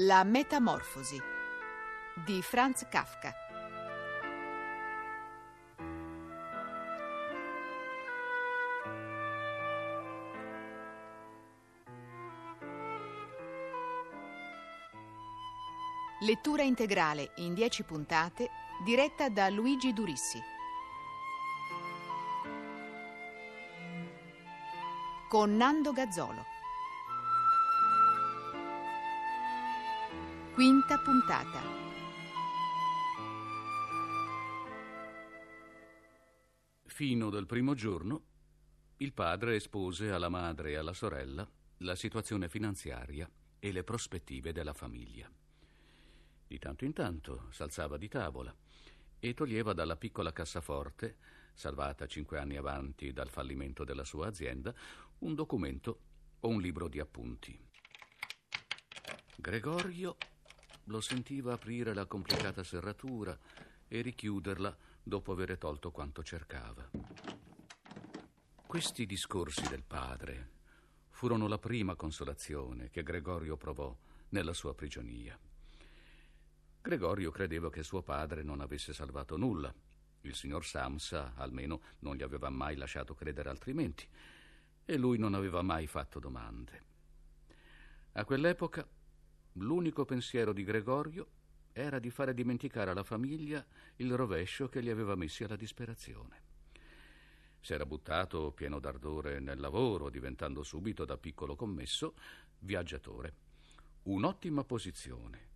La metamorfosi di Franz Kafka. Lettura integrale in 10 puntate diretta da Luigi Durissi. Con Nando Gazzolo. Quinta puntata. Fino del primo giorno, il padre espose alla madre e alla sorella la situazione finanziaria e le prospettive della famiglia. Di tanto in tanto s'alzava di tavola e toglieva dalla piccola cassaforte, salvata cinque anni avanti dal fallimento della sua azienda, un documento o un libro di appunti. Gregorio lo sentiva aprire la complicata serratura e richiuderla dopo aver tolto quanto cercava. Questi discorsi del padre furono la prima consolazione che Gregorio provò nella sua prigionia. Gregorio credeva che suo padre non avesse salvato nulla. Il signor Samsa almeno non gli aveva mai lasciato credere altrimenti e lui non aveva mai fatto domande. A quell'epoca L'unico pensiero di Gregorio era di fare dimenticare alla famiglia il rovescio che li aveva messi alla disperazione. Si era buttato pieno d'ardore nel lavoro, diventando subito da piccolo commesso viaggiatore. Un'ottima posizione,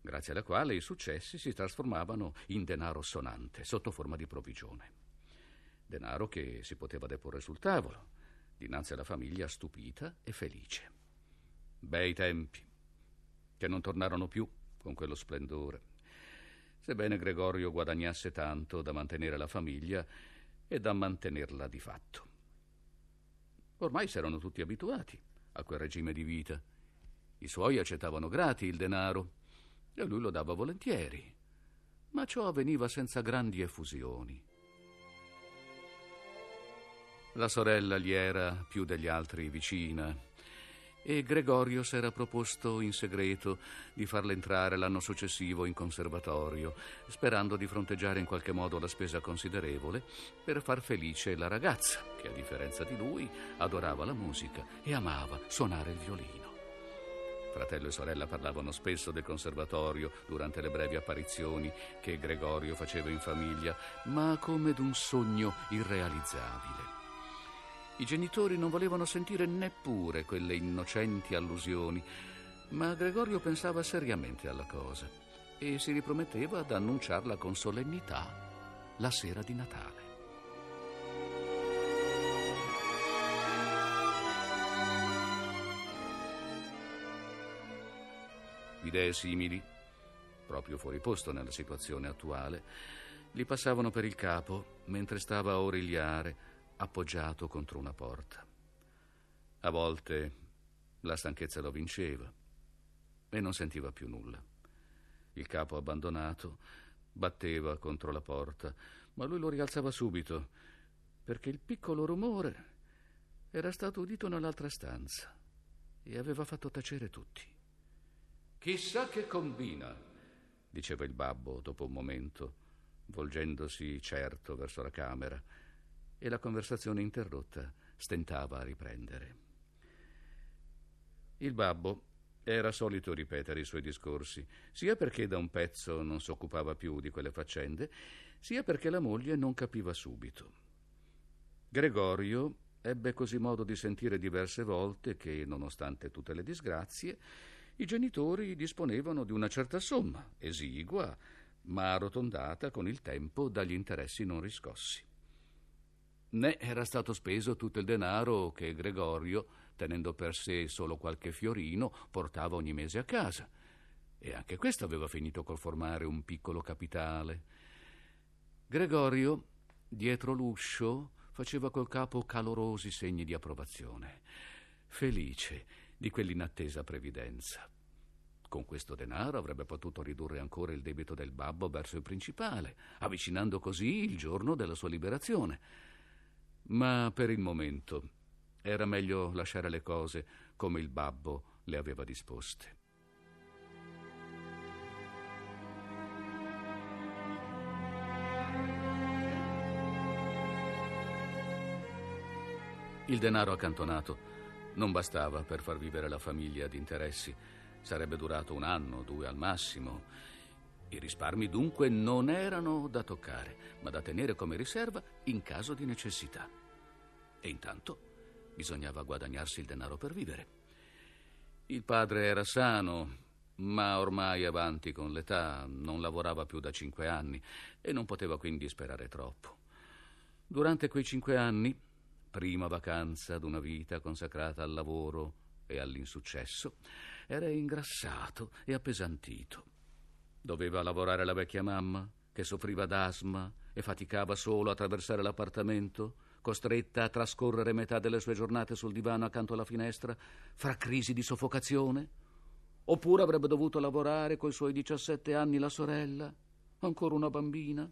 grazie alla quale i successi si trasformavano in denaro sonante, sotto forma di provvigione. Denaro che si poteva deporre sul tavolo, dinanzi alla famiglia stupita e felice. Bei tempi che non tornarono più con quello splendore. Sebbene Gregorio guadagnasse tanto da mantenere la famiglia e da mantenerla di fatto. Ormai si erano tutti abituati a quel regime di vita. I suoi accettavano grati il denaro e lui lo dava volentieri, ma ciò avveniva senza grandi effusioni. La sorella gli era più degli altri vicina e Gregorio s'era proposto in segreto di farla entrare l'anno successivo in conservatorio, sperando di fronteggiare in qualche modo la spesa considerevole per far felice la ragazza, che a differenza di lui adorava la musica e amava suonare il violino. Fratello e sorella parlavano spesso del conservatorio durante le brevi apparizioni che Gregorio faceva in famiglia, ma come d'un sogno irrealizzabile. I genitori non volevano sentire neppure quelle innocenti allusioni, ma Gregorio pensava seriamente alla cosa e si riprometteva ad annunciarla con solennità la sera di Natale. Idee simili, proprio fuori posto nella situazione attuale, gli passavano per il capo mentre stava a origliare appoggiato contro una porta. A volte la stanchezza lo vinceva e non sentiva più nulla. Il capo abbandonato batteva contro la porta, ma lui lo rialzava subito perché il piccolo rumore era stato udito nell'altra stanza e aveva fatto tacere tutti. Chissà che combina, diceva il babbo dopo un momento, volgendosi certo verso la camera e la conversazione interrotta stentava a riprendere. Il babbo era solito ripetere i suoi discorsi, sia perché da un pezzo non si occupava più di quelle faccende, sia perché la moglie non capiva subito. Gregorio ebbe così modo di sentire diverse volte che, nonostante tutte le disgrazie, i genitori disponevano di una certa somma, esigua, ma arrotondata con il tempo dagli interessi non riscossi né era stato speso tutto il denaro che Gregorio, tenendo per sé solo qualche fiorino, portava ogni mese a casa. E anche questo aveva finito col formare un piccolo capitale. Gregorio, dietro l'uscio, faceva col capo calorosi segni di approvazione, felice di quell'inattesa previdenza. Con questo denaro avrebbe potuto ridurre ancora il debito del babbo verso il principale, avvicinando così il giorno della sua liberazione. Ma per il momento era meglio lasciare le cose come il babbo le aveva disposte. Il denaro accantonato non bastava per far vivere la famiglia di interessi. Sarebbe durato un anno, due al massimo. I risparmi dunque non erano da toccare, ma da tenere come riserva in caso di necessità. E intanto bisognava guadagnarsi il denaro per vivere. Il padre era sano, ma ormai avanti con l'età, non lavorava più da cinque anni e non poteva quindi sperare troppo. Durante quei cinque anni, prima vacanza d'una vita consacrata al lavoro e all'insuccesso, era ingrassato e appesantito. Doveva lavorare la vecchia mamma, che soffriva d'asma e faticava solo a attraversare l'appartamento, costretta a trascorrere metà delle sue giornate sul divano accanto alla finestra, fra crisi di soffocazione Oppure avrebbe dovuto lavorare coi suoi 17 anni la sorella, ancora una bambina.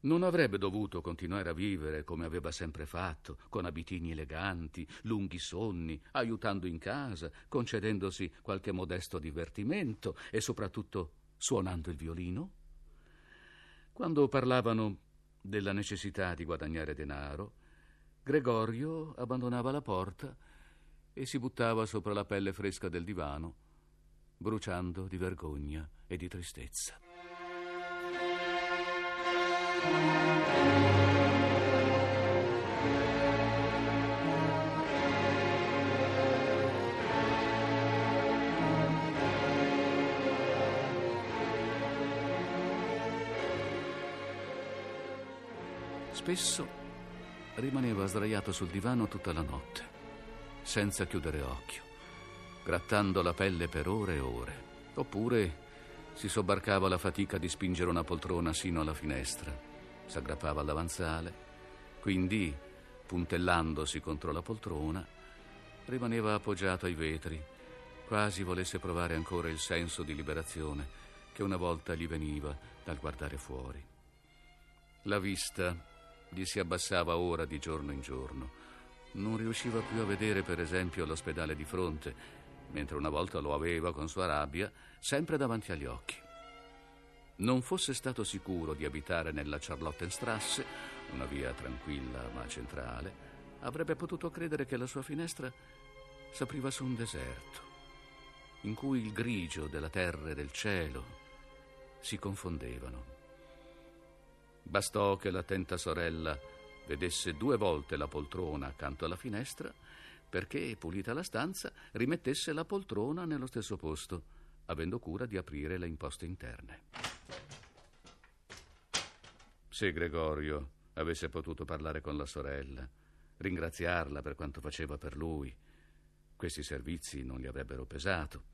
Non avrebbe dovuto continuare a vivere come aveva sempre fatto, con abitini eleganti, lunghi sonni, aiutando in casa, concedendosi qualche modesto divertimento e soprattutto suonando il violino? Quando parlavano della necessità di guadagnare denaro, Gregorio abbandonava la porta e si buttava sopra la pelle fresca del divano bruciando di vergogna e di tristezza. Spesso rimaneva sdraiato sul divano tutta la notte, senza chiudere occhio grattando la pelle per ore e ore. Oppure si sobbarcava la fatica di spingere una poltrona sino alla finestra, s'aggrappava al davanzale, quindi, puntellandosi contro la poltrona, rimaneva appoggiato ai vetri, quasi volesse provare ancora il senso di liberazione che una volta gli veniva dal guardare fuori. La vista gli si abbassava ora di giorno in giorno. Non riusciva più a vedere, per esempio, l'ospedale di fronte mentre una volta lo aveva con sua rabbia, sempre davanti agli occhi. Non fosse stato sicuro di abitare nella Charlottenstrasse, una via tranquilla ma centrale, avrebbe potuto credere che la sua finestra s'apriva su un deserto, in cui il grigio della terra e del cielo si confondevano. Bastò che l'attenta sorella vedesse due volte la poltrona accanto alla finestra perché, pulita la stanza, rimettesse la poltrona nello stesso posto, avendo cura di aprire le imposte interne. Se Gregorio avesse potuto parlare con la sorella, ringraziarla per quanto faceva per lui, questi servizi non gli avrebbero pesato.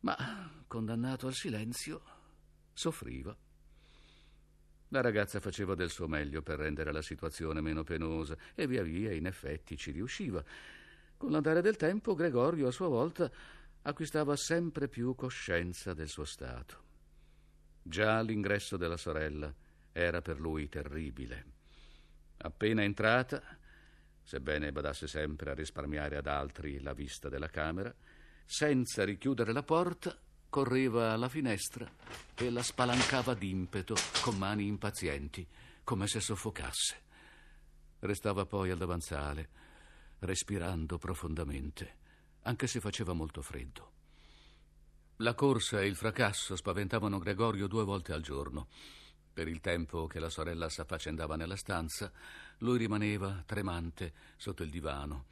Ma, condannato al silenzio, soffriva. La ragazza faceva del suo meglio per rendere la situazione meno penosa e via via, in effetti, ci riusciva con l'andare del tempo, Gregorio a sua volta acquistava sempre più coscienza del suo stato. Già l'ingresso della sorella era per lui terribile. Appena entrata, sebbene badasse sempre a risparmiare ad altri la vista della camera, senza richiudere la porta, correva alla finestra e la spalancava d'impeto con mani impazienti, come se soffocasse. Restava poi al davanzale respirando profondamente, anche se faceva molto freddo. La corsa e il fracasso spaventavano Gregorio due volte al giorno. Per il tempo che la sorella s'affaccendava nella stanza, lui rimaneva tremante sotto il divano,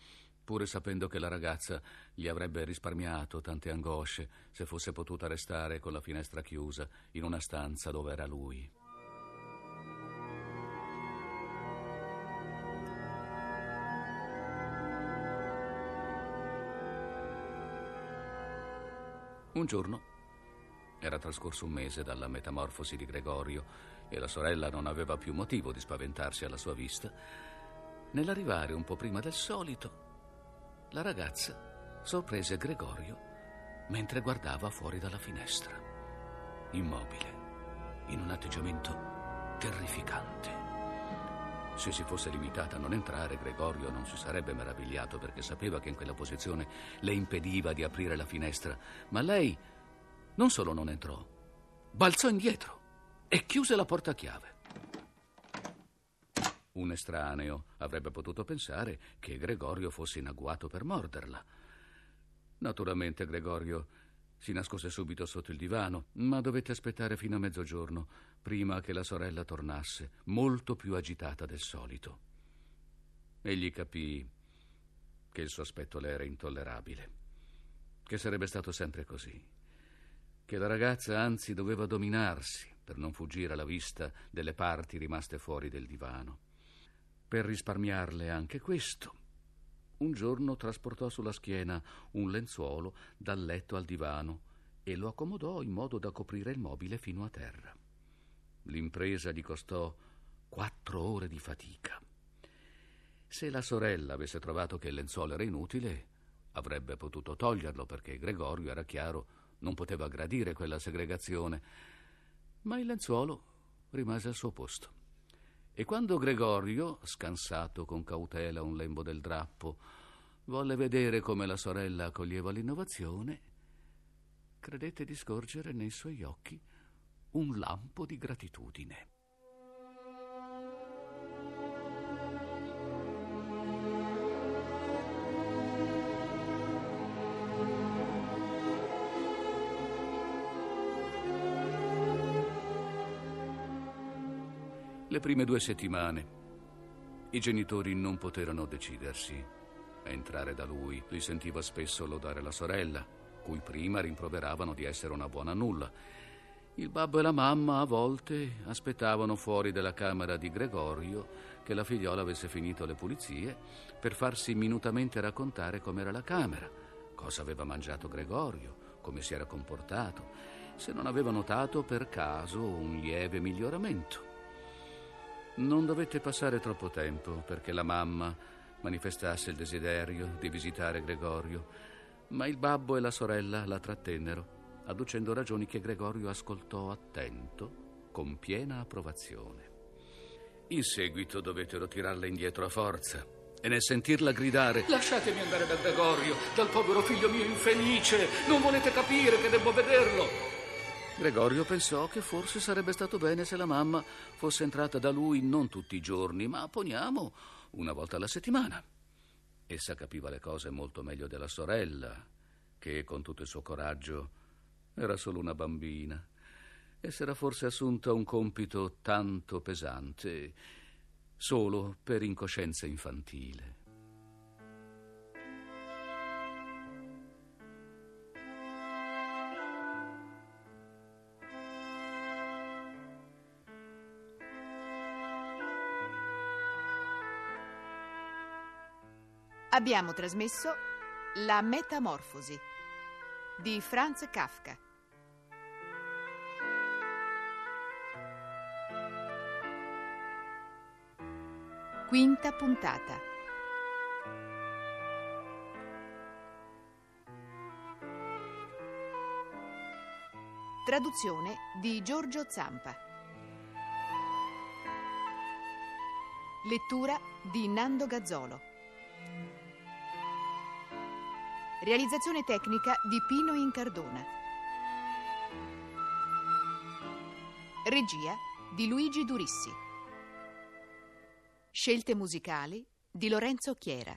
pure sapendo che la ragazza gli avrebbe risparmiato tante angosce se fosse potuta restare con la finestra chiusa in una stanza dove era lui. Un giorno era trascorso un mese dalla metamorfosi di Gregorio e la sorella non aveva più motivo di spaventarsi alla sua vista. Nell'arrivare un po' prima del solito, la ragazza sorprese Gregorio mentre guardava fuori dalla finestra, immobile, in un atteggiamento terrificante. Se si fosse limitata a non entrare, Gregorio non si sarebbe meravigliato perché sapeva che in quella posizione le impediva di aprire la finestra. Ma lei non solo non entrò, balzò indietro e chiuse la porta chiave. Un estraneo avrebbe potuto pensare che Gregorio fosse in agguato per morderla. Naturalmente Gregorio si nascose subito sotto il divano, ma dovette aspettare fino a mezzogiorno prima che la sorella tornasse, molto più agitata del solito. Egli capì che il suo aspetto le era intollerabile, che sarebbe stato sempre così, che la ragazza anzi doveva dominarsi per non fuggire alla vista delle parti rimaste fuori del divano. Per risparmiarle anche questo, un giorno trasportò sulla schiena un lenzuolo dal letto al divano e lo accomodò in modo da coprire il mobile fino a terra. L'impresa gli costò quattro ore di fatica. Se la sorella avesse trovato che il lenzuolo era inutile, avrebbe potuto toglierlo perché Gregorio, era chiaro, non poteva gradire quella segregazione. Ma il lenzuolo rimase al suo posto. E quando Gregorio, scansato con cautela un lembo del drappo, volle vedere come la sorella accoglieva l'innovazione, credette di scorgere nei suoi occhi un lampo di gratitudine. Le prime due settimane i genitori non poterono decidersi a entrare da lui. Li sentiva spesso lodare la sorella, cui prima rimproveravano di essere una buona nulla. Il babbo e la mamma a volte aspettavano fuori dalla camera di Gregorio che la figliola avesse finito le pulizie per farsi minutamente raccontare com'era la camera, cosa aveva mangiato Gregorio, come si era comportato, se non aveva notato per caso un lieve miglioramento. Non dovette passare troppo tempo perché la mamma manifestasse il desiderio di visitare Gregorio, ma il babbo e la sorella la trattennero, adducendo ragioni che Gregorio ascoltò attento, con piena approvazione. In seguito dovettero tirarla indietro a forza e nel sentirla gridare Lasciatemi andare da Gregorio, dal povero figlio mio infelice, non volete capire che devo vederlo. Gregorio pensò che forse sarebbe stato bene se la mamma fosse entrata da lui non tutti i giorni, ma poniamo una volta alla settimana. Essa capiva le cose molto meglio della sorella, che con tutto il suo coraggio era solo una bambina e s'era forse assunta un compito tanto pesante solo per incoscienza infantile. Abbiamo trasmesso La Metamorfosi di Franz Kafka. Quinta puntata. Traduzione di Giorgio Zampa. Lettura di Nando Gazzolo. Realizzazione tecnica di Pino Incardona. Regia di Luigi Durissi. Scelte musicali di Lorenzo Chiera.